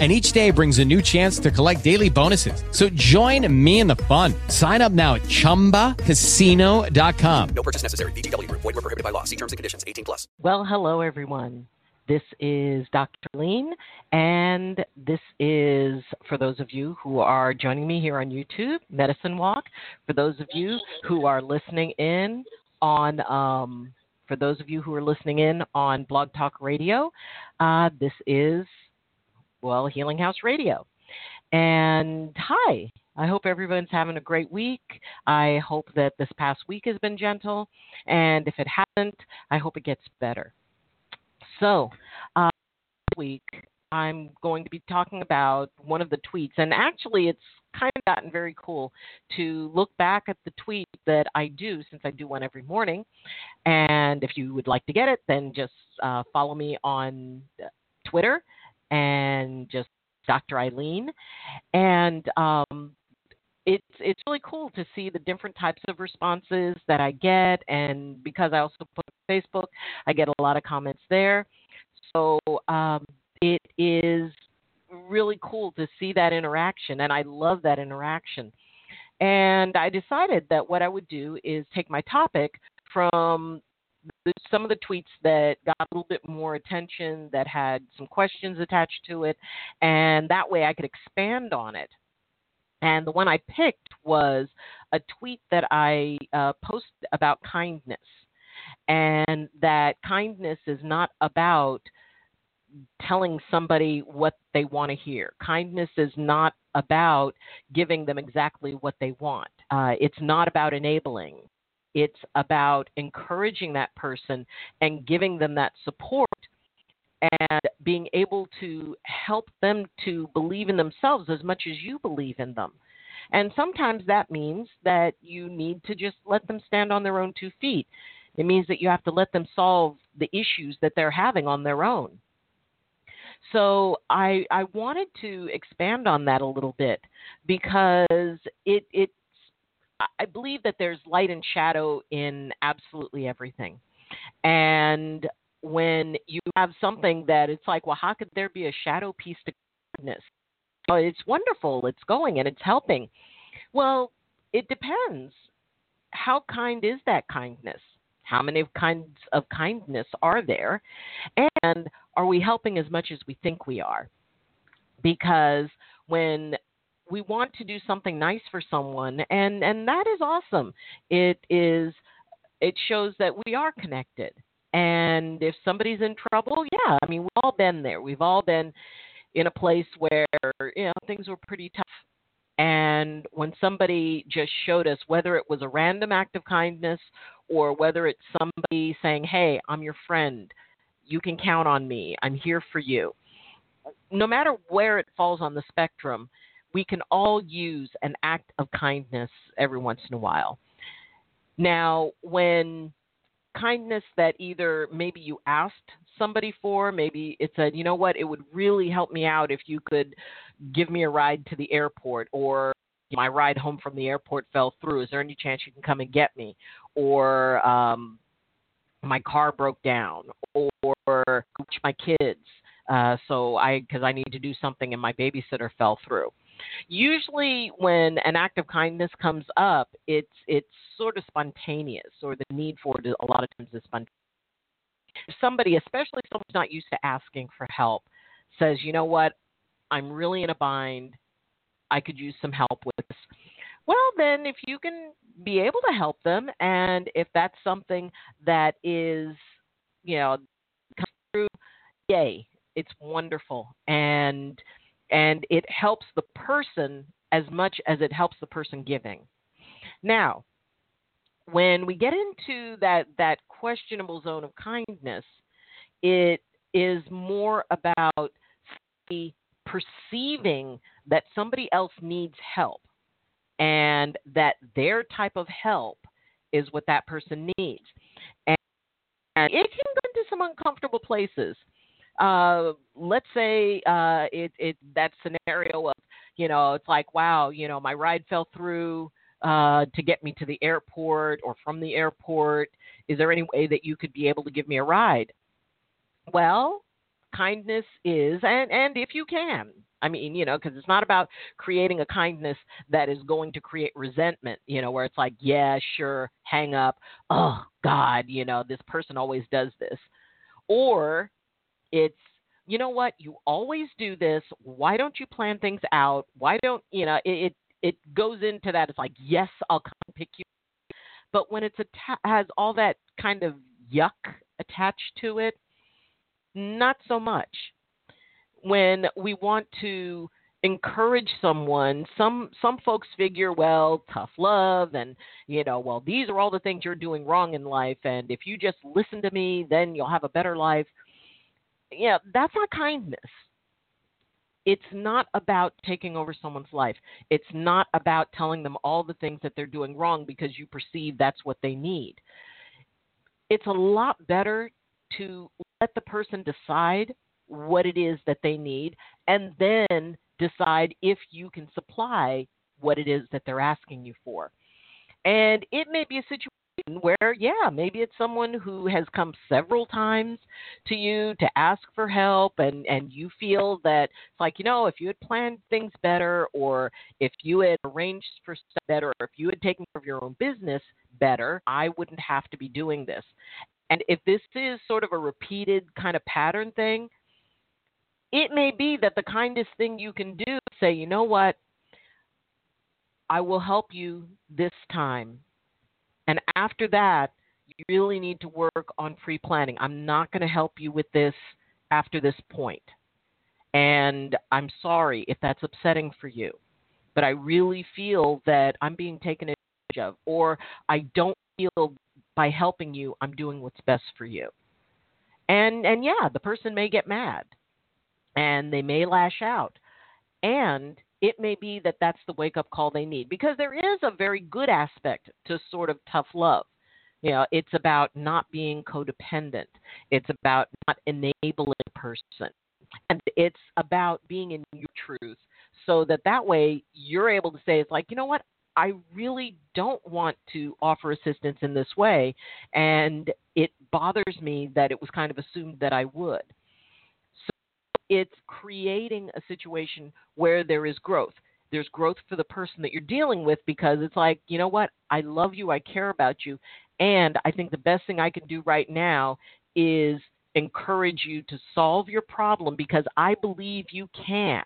and each day brings a new chance to collect daily bonuses. So join me in the fun. Sign up now at ChumbaCasino.com. No purchase necessary. VGW. Void were prohibited by law. See terms and conditions. 18 plus. Well, hello, everyone. This is Dr. Ayleen, and this is, for those of you who are joining me here on YouTube, Medicine Walk. For those of you who are listening in on, um, for those of you who are listening in on Blog Talk Radio, uh, this is well, Healing House Radio. And hi, I hope everyone's having a great week. I hope that this past week has been gentle. And if it hasn't, I hope it gets better. So, uh, this week, I'm going to be talking about one of the tweets. And actually, it's kind of gotten very cool to look back at the tweet that I do since I do one every morning. And if you would like to get it, then just uh, follow me on Twitter and just Dr. Ayleen, And um, it's it's really cool to see the different types of responses that I get, and because I also put Facebook, I get a lot of comments there. So um, it is really cool to see that interaction, and I love that interaction. And I decided that what I would do is take my topic from some of the tweets that got a little bit more attention, that had some questions attached to it, and that way I could expand on it. And the one I picked was a tweet that I uh, posted about kindness, and that kindness is not about telling somebody what they want to hear. Kindness is not about giving them exactly what they want. Uh, it's not about enabling. It's about encouraging that person and giving them that support and being able to help them to believe in themselves as much as you believe in them. And sometimes that means that you need to just let them stand on their own two feet. It means that you have to let them solve the issues that they're having on their own. So I I wanted to expand on that a little bit because it it I believe that there's light and shadow in absolutely everything. And when you have something that it's like, well, how could there be a shadow piece to goodness? Oh, it's wonderful, it's going and it's helping. Well, it depends. How kind is that kindness? How many kinds of kindness are there? And are we helping as much as we think we are? Because when we want to do something nice for someone and and that is awesome. It is it shows that we are connected. And if somebody's in trouble yeah i mean we've all been there. We've all been in a place where you know things were pretty tough. And when somebody just showed us whether it was a random act of kindness or whether it's somebody saying hey i'm your friend. You can count on me. I'm here for you. No matter where it falls on the spectrum we can all use an act of kindness every once in a while. Now, when kindness that either maybe you asked somebody for, maybe it said, you know what, it would really help me out if you could give me a ride to the airport, or my ride home from the airport fell through. Is there any chance you can come and get me? Or um, my car broke down, or my kids. Uh, so I, because I need to do something and my babysitter fell through. Usually, when an act of kindness comes up, it's it's sort of spontaneous, or the need for it a lot of times is spontaneous. Somebody, especially someone who's not used to asking for help, says, "You know what? I'm really in a bind. I could use some help with this." Well, then, if you can be able to help them, and if that's something that is, you know, come through, yay, it's wonderful. And and it helps the person as much as it helps the person giving. Now, when we get into that that questionable zone of kindness, it is more about perceiving that somebody else needs help and that their type of help is what that person needs. And and it can go into some uncomfortable places. Uh, let's say uh, it, it that scenario of you know it's like wow you know my ride fell through uh, to get me to the airport or from the airport. Is there any way that you could be able to give me a ride? Well, kindness is, and and if you can, I mean, you know, because it's not about creating a kindness that is going to create resentment, you know, where it's like, yeah, sure, hang up. Oh, God, you know, this person always does this. Or it's, you know what, you always do this. Why don't you plan things out? Why don't, you know, it, it, it goes into that. It's like, yes, I'll come pick you. But when it's atta- has all that kind of yuck attached to it, not so much when we want to encourage someone some some folks figure well tough love and you know well these are all the things you're doing wrong in life and if you just listen to me then you'll have a better life yeah that's not kindness. It's not about taking over someone's life. It's not about telling them all the things that they're doing wrong because you perceive that's what they need. It's a lot better to let the person decide what it is that they need and then decide if you can supply what it is that they're asking you for. And it may be a situation where, yeah, maybe it's someone who has come several times to you to ask for help, and, and you feel that it's like, you know, if you had planned things better, or if you had arranged for stuff better, or if you had taken care of your own business better, I wouldn't have to be doing this. And if this is sort of a repeated kind of pattern thing, it may be that the kindest thing you can do is say, you know what? I will help you this time. And after that, you really need to work on pre planning. I'm not going to help you with this after this point. And I'm sorry if that's upsetting for you. But I really feel that I'm being taken advantage of, or I don't feel by helping you, I'm doing what's best for you. And and yeah, the person may get mad and they may lash out. And it may be that that's the wake up call they need because there is a very good aspect to sort of tough love. You know, it's about not being codependent. It's about not enabling a person. And it's about being in your truth so that that way you're able to say, it's like, you know what? I really don't want to offer assistance in this way. And it bothers me that it was kind of assumed that I would it's creating a situation where there is growth. There's growth for the person that you're dealing with because it's like, you know what? I love you. I care about you. And I think the best thing I can do right now is encourage you to solve your problem because I believe you can.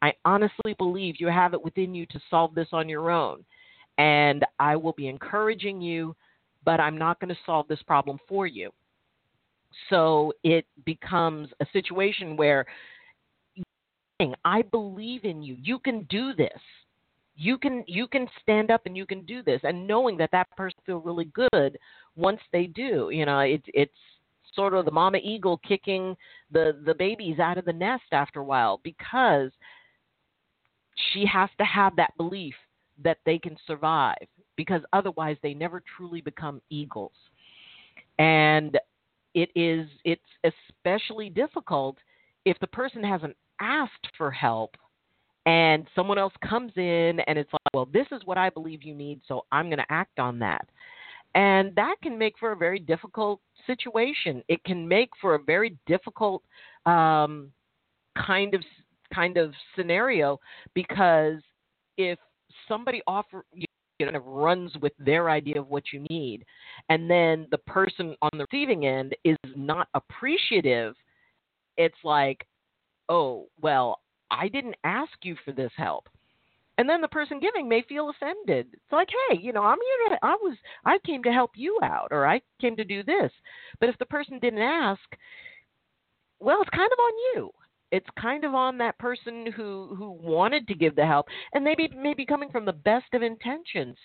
I honestly believe you have it within you to solve this on your own. And I will be encouraging you, but I'm not going to solve this problem for you. So it becomes a situation where I believe in you. You can do this. You can you can stand up and you can do this, and knowing that that person feel really good once they do. You know, it's it's sort of the mama eagle kicking the the babies out of the nest after a while because she has to have that belief that they can survive because otherwise they never truly become eagles. And it is it's especially difficult if the person hasn't asked for help and someone else comes in and it's like, well, this is what I believe you need, so I'm going to act on that. And that can make for a very difficult situation. It can make for a very difficult um, kind of kind of scenario because if somebody offer kind of runs with their idea of what you need, and then the person on the receiving end is not appreciative, it's like, oh, well, I didn't ask you for this help. And then the person giving may feel offended. It's like, hey, you know, I'm here to, I was, I came to help you out, or I came to do this. But if the person didn't ask, well, it's kind of on you it's kind of on that person who who wanted to give the help and maybe maybe coming from the best of intentions.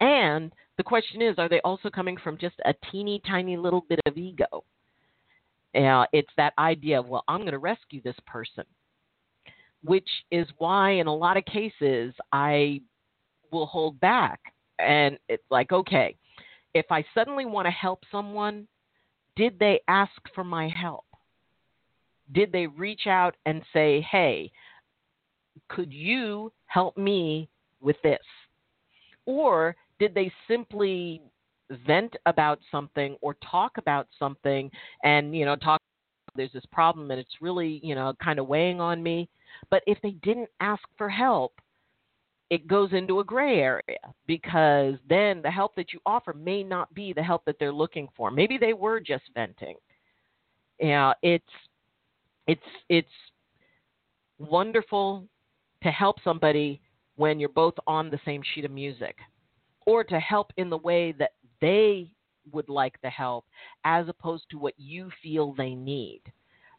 And the question is are they also coming from just a teeny tiny little bit of ego? Uh, it's that idea of well i'm going to rescue this person which is why in a lot of cases i will hold back. And it's like okay if I suddenly want to help someone, did they ask for my help? Did they reach out and say, hey, could you help me with this? Or did they simply vent about something or talk about something and, you know, talk there's this problem and it's really, you know, kind of weighing on me. But if they didn't ask for help, it goes into a gray area because then the help that you offer may not be the help that they're looking for. Maybe they were just venting. Yeah, it's it's it's wonderful to help somebody when you're both on the same sheet of music or to help in the way that they would like the help as opposed to what you feel they need.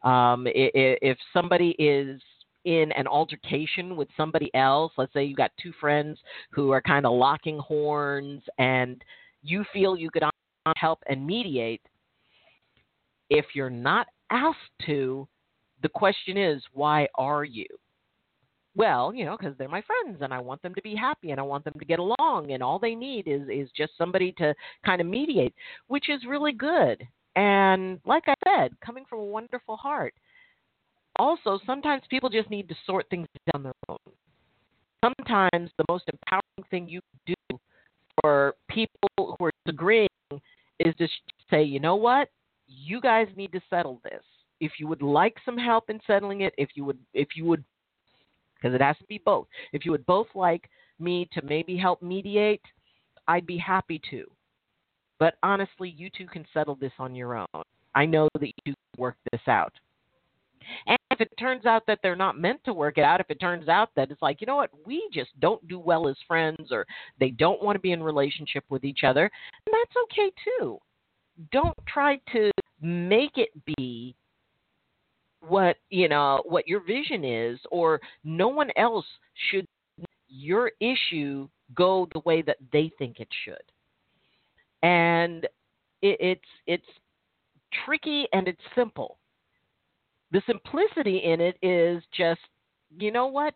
Um, if somebody is in an altercation with somebody else, let's say you've got two friends who are kind of locking horns and you feel you could help and mediate, if you're not asked to, the question is, why are you? Well, you know, because they're my friends and I want them to be happy and I want them to get along and all they need is is just somebody to kind of mediate, which is really good. And like I said, coming from a wonderful heart. Also, sometimes people just need to sort things down their own. Sometimes the most empowering thing you do for people who are disagreeing is to say, you know what? You guys need to settle this. If you would like some help in settling it, if you would if you would because it has to be both. If you would both like me to maybe help mediate, I'd be happy to. But honestly, you two can settle this on your own. I know that you can work this out. And if it turns out that they're not meant to work it out, if it turns out that it's like, you know what, we just don't do well as friends or they don't want to be in relationship with each other, that's okay too. Don't try to make it be what you know what your vision is or no one else should your issue go the way that they think it should. And it, it's it's tricky and it's simple. The simplicity in it is just you know what?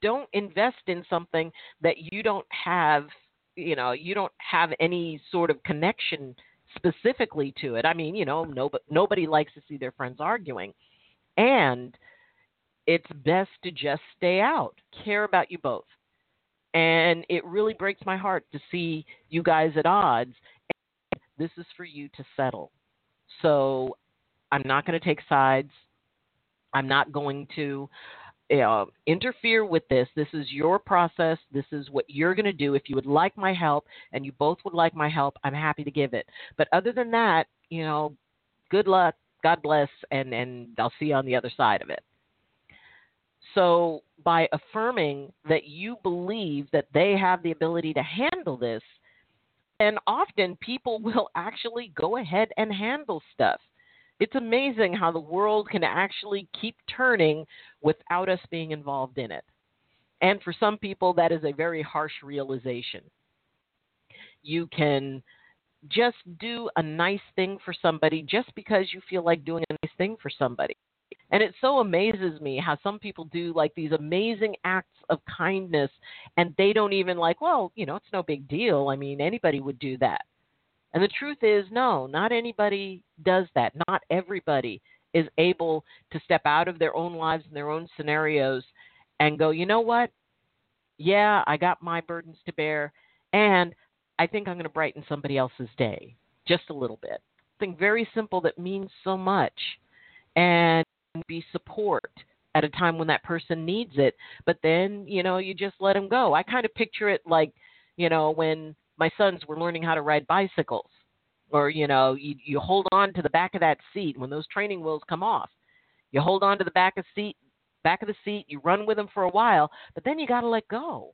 Don't invest in something that you don't have you know you don't have any sort of connection specifically to it. I mean you know nobody nobody likes to see their friends arguing and it's best to just stay out, care about you both. And it really breaks my heart to see you guys at odds. And this is for you to settle. So I'm not going to take sides. I'm not going to uh, interfere with this. This is your process. This is what you're going to do. If you would like my help and you both would like my help, I'm happy to give it. But other than that, you know, good luck. God bless, and, and I'll see you on the other side of it. So, by affirming that you believe that they have the ability to handle this, and often people will actually go ahead and handle stuff. It's amazing how the world can actually keep turning without us being involved in it. And for some people, that is a very harsh realization. You can just do a nice thing for somebody just because you feel like doing a nice thing for somebody. And it so amazes me how some people do like these amazing acts of kindness and they don't even like, well, you know, it's no big deal. I mean, anybody would do that. And the truth is, no, not anybody does that. Not everybody is able to step out of their own lives and their own scenarios and go, you know what? Yeah, I got my burdens to bear. And I think I'm going to brighten somebody else's day just a little bit. Something very simple that means so much and be support at a time when that person needs it. But then, you know, you just let them go. I kind of picture it like, you know, when my sons were learning how to ride bicycles or, you know, you, you hold on to the back of that seat when those training wheels come off. You hold on to the back of seat, back of the seat, you run with them for a while, but then you got to let go.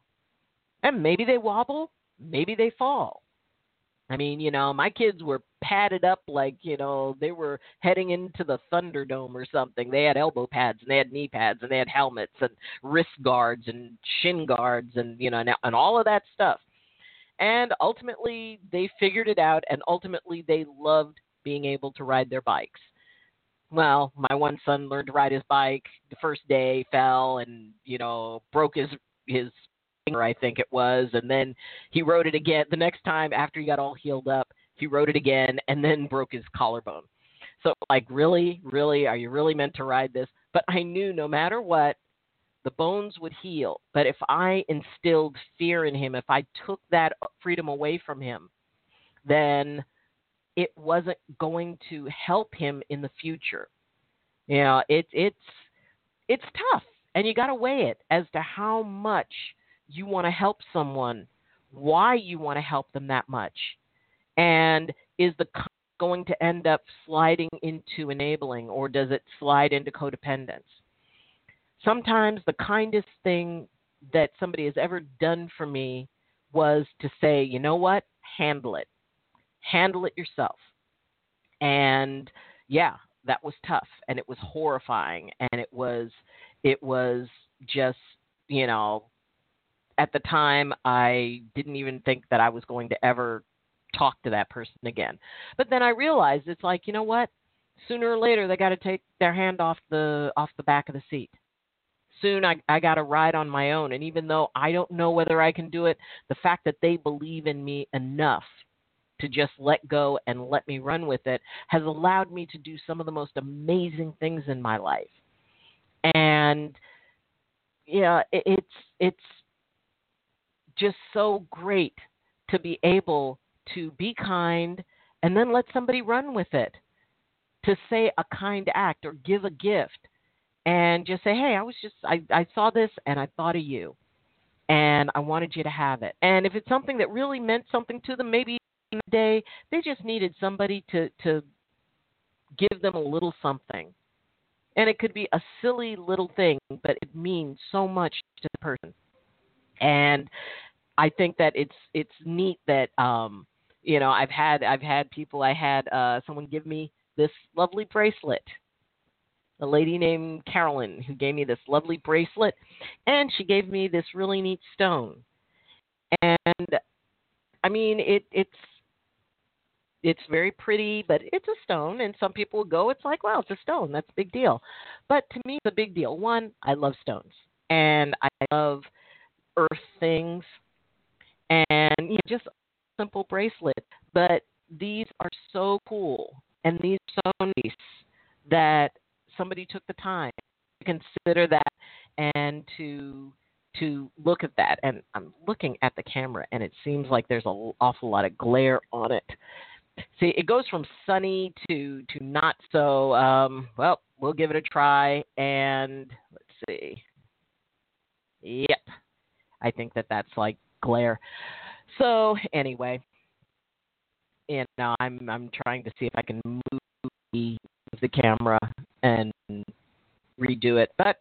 And maybe they wobble, maybe they fall. I mean, you know, my kids were padded up like, you know, they were heading into the Thunderdome or something. They had elbow pads and they had knee pads and they had helmets and wrist guards and shin guards and, you know, and, and all of that stuff. And ultimately, they figured it out and ultimately they loved being able to ride their bikes. Well, my one son learned to ride his bike the first day, fell and, you know, broke his his I think it was, and then he wrote it again. The next time after he got all healed up, he wrote it again and then broke his collarbone. So like, really, really, are you really meant to ride this? But I knew no matter what, the bones would heal. But if I instilled fear in him, if I took that freedom away from him, then it wasn't going to help him in the future. You know, it, it's it's tough, and you got to weigh it as to how much you want to help someone, why you want to help them that much, and is the going to end up sliding into enabling, or does it slide into codependence? Sometimes the kindest thing that somebody has ever done for me was to say, you know what, handle it handle it yourself. And yeah, that was tough and it was horrifying and it was it was just, you know, at the time I didn't even think that I was going to ever talk to that person again. But then I realized it's like, you know what? Sooner or later they got to take their hand off the off the back of the seat. Soon I I got to ride on my own and even though I don't know whether I can do it, the fact that they believe in me enough to just let go and let me run with it has allowed me to do some of the most amazing things in my life. And yeah, it, it's it's just so great to be able to be kind and then let somebody run with it. To say a kind act or give a gift and just say, "Hey, I was just I I saw this and I thought of you." and I wanted you to have it. And if it's something that really meant something to them, maybe the day they just needed somebody to to give them a little something and it could be a silly little thing but it means so much to the person and i think that it's it's neat that um you know i've had i've had people i had uh someone give me this lovely bracelet a lady named carolyn who gave me this lovely bracelet and she gave me this really neat stone and i mean it it's it's very pretty, but it's a stone, and some people go, it's like, well, it's a stone, that's a big deal. But to me, it's a big deal. One, I love stones, and I love earth things, and you know, just simple bracelet. But these are so cool, and these are so nice that somebody took the time to consider that and to to look at that and I'm looking at the camera and it seems like there's an awful lot of glare on it see, it goes from sunny to to not so. Um, well, we'll give it a try, and let's see. Yep, I think that that's like glare. So anyway, and now I'm I'm trying to see if I can move the, camera and redo it, but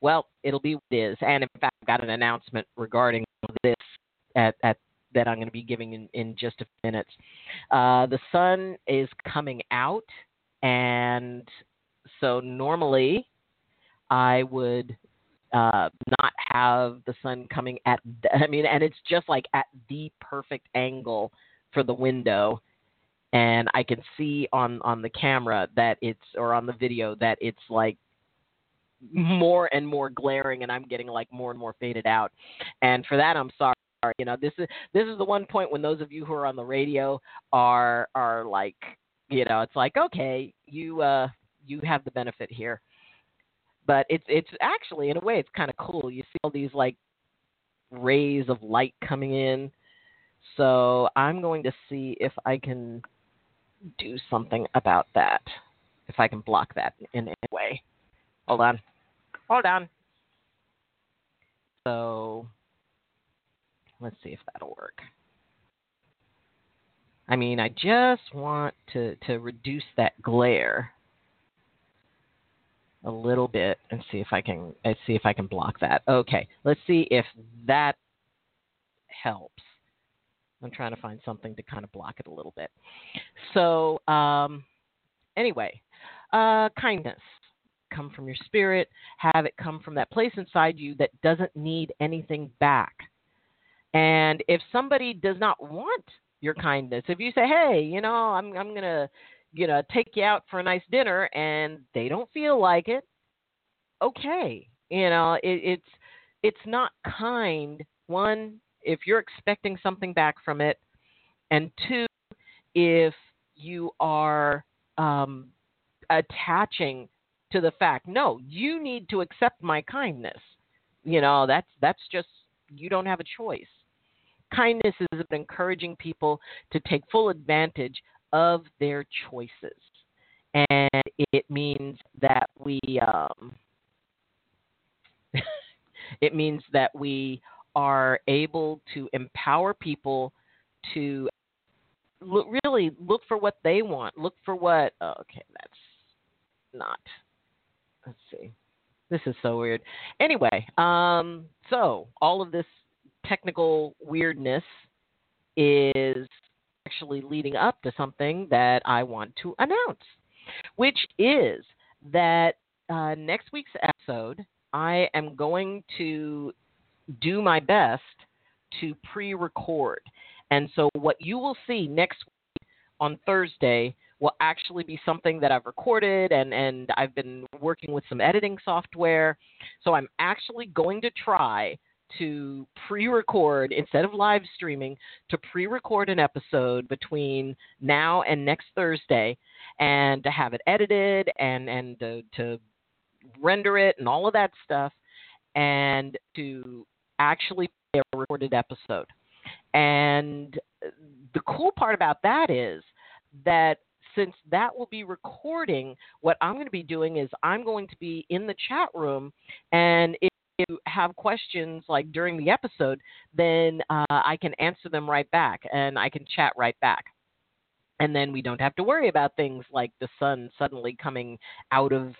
well, it'll be what it is. And in fact, I've got an announcement regarding this at, at that I'm going to be giving in, in just a few minutes. Uh, the sun is coming out, and so normally I would uh, not have the sun coming at. The, I mean, and it's just like at the perfect angle for the window, and I can see on on the camera that it's or on the video that it's like more and more glaring and I'm getting like more and more faded out. And for that I'm sorry. You know, this is this is the one point when those of you who are on the radio are are like, you know, it's like okay, you uh you have the benefit here. But it's it's actually in a way it's kind of cool. You see all these like rays of light coming in. So I'm going to see if I can do something about that. If I can block that in any way. Hold on. Hold on. So Let's see if that'll work. I mean, I just want to, to reduce that glare a little bit and see if I can let's see if I can block that. Okay, let's see if that helps. I'm trying to find something to kind of block it a little bit. So, um, anyway, uh, kindness come from your spirit. Have it come from that place inside you that doesn't need anything back. And if somebody does not want your kindness, if you say, "Hey, you know, I'm I'm to, you know, take you out for a nice dinner," and they don't feel like it, okay. You know, it, it's it's not kind one, if you're expecting something back from it, and two, if you are um, attaching to the fact, no, you need to accept my kindness. You know, that's that's just you don't have a choice. Kindness is encouraging people to take full advantage of their choices, and it means that we um, it means that we are able to empower people to look, really look for what they want. Look for what. Oh, okay, that's not. Let's see. This is so weird. Anyway, um, so all of this technical weirdness is actually leading up to something that I want to announce, which is that uh, next week's episode, I am going to do my best to pre record. And so, what you will see next week on Thursday will actually be something that I've recorded and, and I've been working with some editing software. So, I'm actually going to try to pre record instead of live streaming, to pre record an episode between now and next Thursday and to have it edited and, and to, to render it and all of that stuff and to actually play a recorded episode. And the cool part about that is that since that will be recording, what I'm going to be doing is I'm going to be in the chat room, and if you have questions like during the episode, then uh, I can answer them right back, and I can chat right back. And then we don't have to worry about things like the sun suddenly coming out of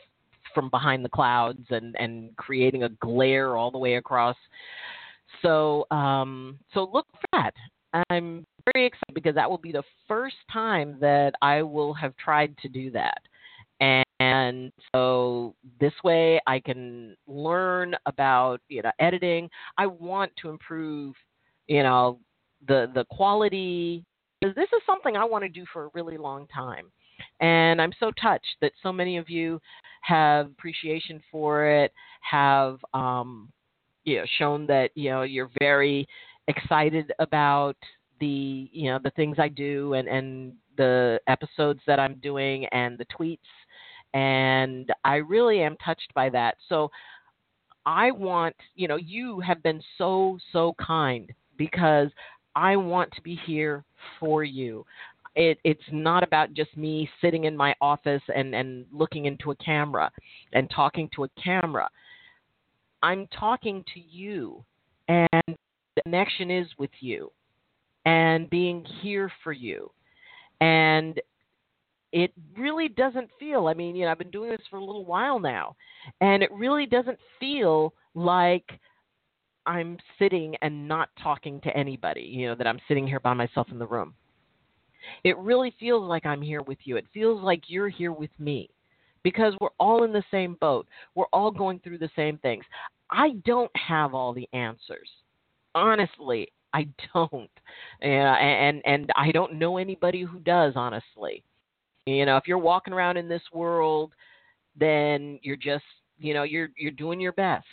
from behind the clouds and and creating a glare all the way across. So um, so look for that. I'm very excited because that will be the first time that I will have tried to do that. And so this way I can learn about, you know, editing. I want to improve, you know, the the quality this is something I want to do for a really long time. And I'm so touched that so many of you have appreciation for it, have um, you know shown that you know you're very excited about the you know the things I do and and the episodes that I'm doing and the tweets and I really am touched by that. So I want, you know, you have been so so kind because I want to be here for you it, it's not about just me sitting in my office and, and looking into a camera and talking to a camera. I'm talking to you, and the connection is with you, and being here for you. And it really doesn't feel, I mean, you know, I've been doing this for a little while now, and it really doesn't feel like I'm sitting and not talking to anybody, you know, that I'm sitting here by myself in the room it really feels like I'm here with you. It feels like you're here with me because we're all in the same boat. We're all going through the same things. I don't have all the answers. Honestly, I don't. and and I don't know anybody who does, honestly. You know, if you're walking around in this world, then you're just, you know, you're you're doing your best.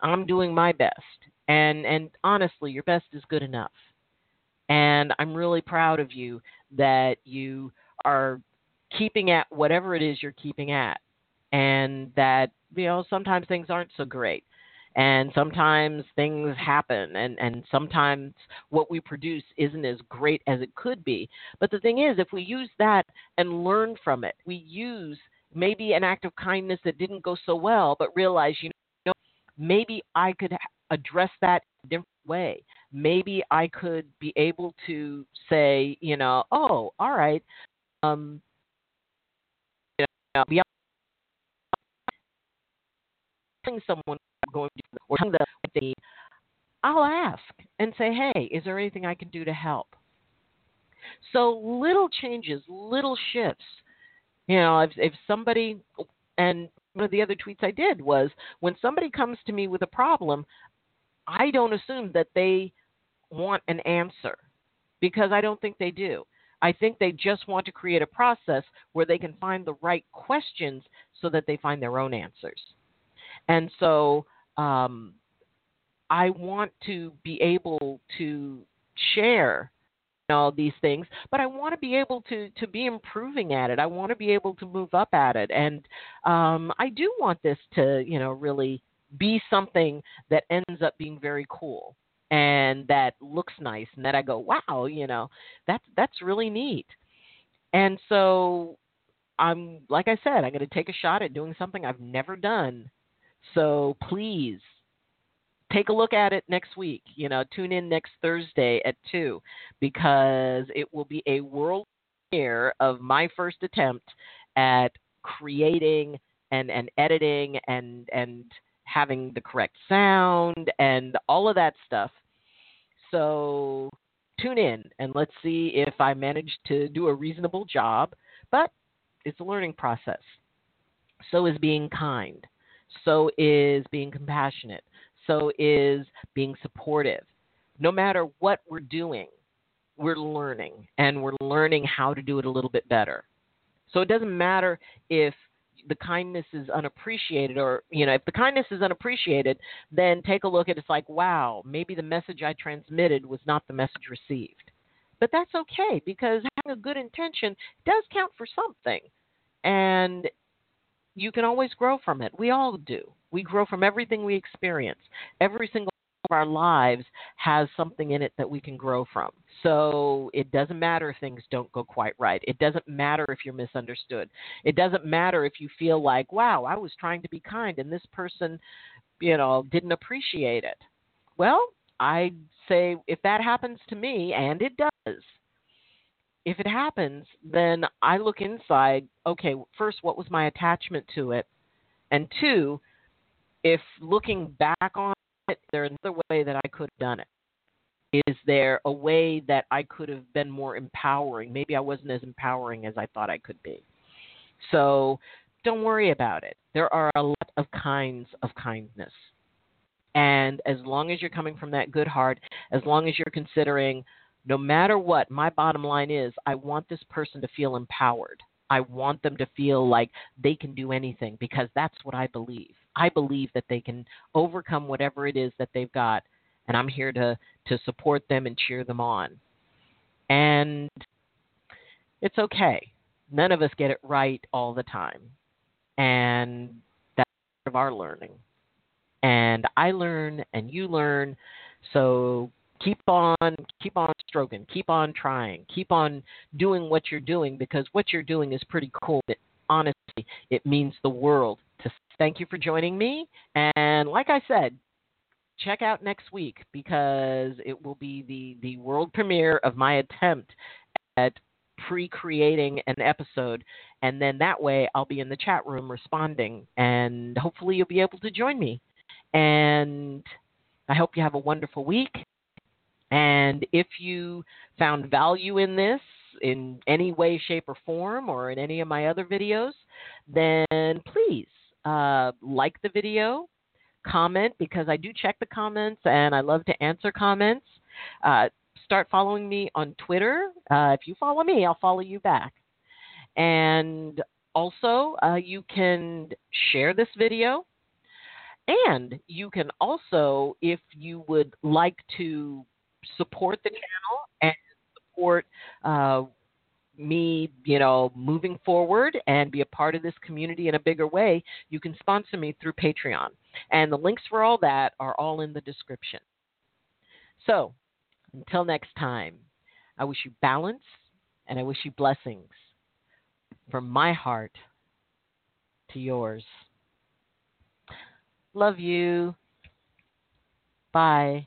I'm doing my best. And and honestly, your best is good enough. And I'm really proud of you that you are keeping at whatever it is you're keeping at. And that, you know, sometimes things aren't so great. And sometimes things happen, and, and sometimes what we produce isn't as great as it could be. But the thing is, if we use that and learn from it, we use maybe an act of kindness that didn't go so well, but realize, you know, maybe I could address that in a different way maybe I could be able to say, you know, oh, all right, um, you know, beyond someone going to or the I'll ask and say, hey, is there anything I can do to help? So little changes, little shifts. You know, if if somebody and one of the other tweets I did was when somebody comes to me with a problem, I don't assume that they want an answer because I don't think they do. I think they just want to create a process where they can find the right questions so that they find their own answers. And so, um, I want to be able to share all these things, but I want to be able to to be improving at it. I want to be able to move up at it, and um, I do want this to you know really be something that ends up being very cool and that looks nice, and that I go, wow, you know, that's that's really neat. And so I'm like I said, I'm going to take a shot at doing something I've never done. So please take a look at it next week. You know, tune in next Thursday at 2 because it will be a world premiere of my first attempt at creating and, and editing and and having the correct sound and all of that stuff. So tune in and let's see if I manage to do a reasonable job. But it's a learning process. So is being kind. So is being compassionate so is being supportive. No matter what we're doing, we're learning and we're learning how to do it a little bit better. So it doesn't matter if the kindness is unappreciated or you know if the kindness is unappreciated then take a look at it. it's like wow maybe the message i transmitted was not the message received but that's okay because having a good intention does count for something and you can always grow from it we all do we grow from everything we experience. Every single of our lives has something in it that we can grow from. So it doesn't matter if things don't go quite right. It doesn't matter if you're misunderstood. It doesn't matter if you feel like, wow, I was trying to be kind and this person, you know, didn't appreciate it. Well, I say if that happens to me, and it does, if it happens, then I look inside, okay, first, what was my attachment to it? And two, if looking back on it, there's another way that I could have done it. Is there a way that I could have been more empowering? Maybe I wasn't as empowering as I thought I could be. So don't worry about it. There are a lot of kinds of kindness. And as long as you're coming from that good heart, as long as you're considering, no matter what, my bottom line is I want this person to feel empowered. I want them to feel like they can do anything because that's what I believe. I believe that they can overcome whatever it is that they've got, and I'm here to to support them and cheer them on. And it's okay. None of us get it right all the time, and that's part of our learning. And I learn, and you learn. So keep on keep on stroking keep on trying keep on doing what you're doing because what you're doing is pretty cool honestly it means the world to thank you for joining me. And like I said, check out next week because it will be the, the world premiere of my attempt at pre creating an episode. And then that way I'll be in the chat room responding. And hopefully you'll be able to join me. And I hope you have a wonderful week. And if you found value in this in any way, shape, or form, or in any of my other videos, then please uh, like the video, comment because I do check the comments and I love to answer comments. Uh, start following me on Twitter. Uh, if you follow me, I'll follow you back. And also, uh, you can share this video. And you can also, if you would like to support the channel and support uh, me, you know, moving forward and be a part of this community in a bigger way, you can sponsor me through Patreon. And the links for all that are all in the description. So, until next time, I wish you balance and I wish you blessings from my heart to yours. Love you. Bye.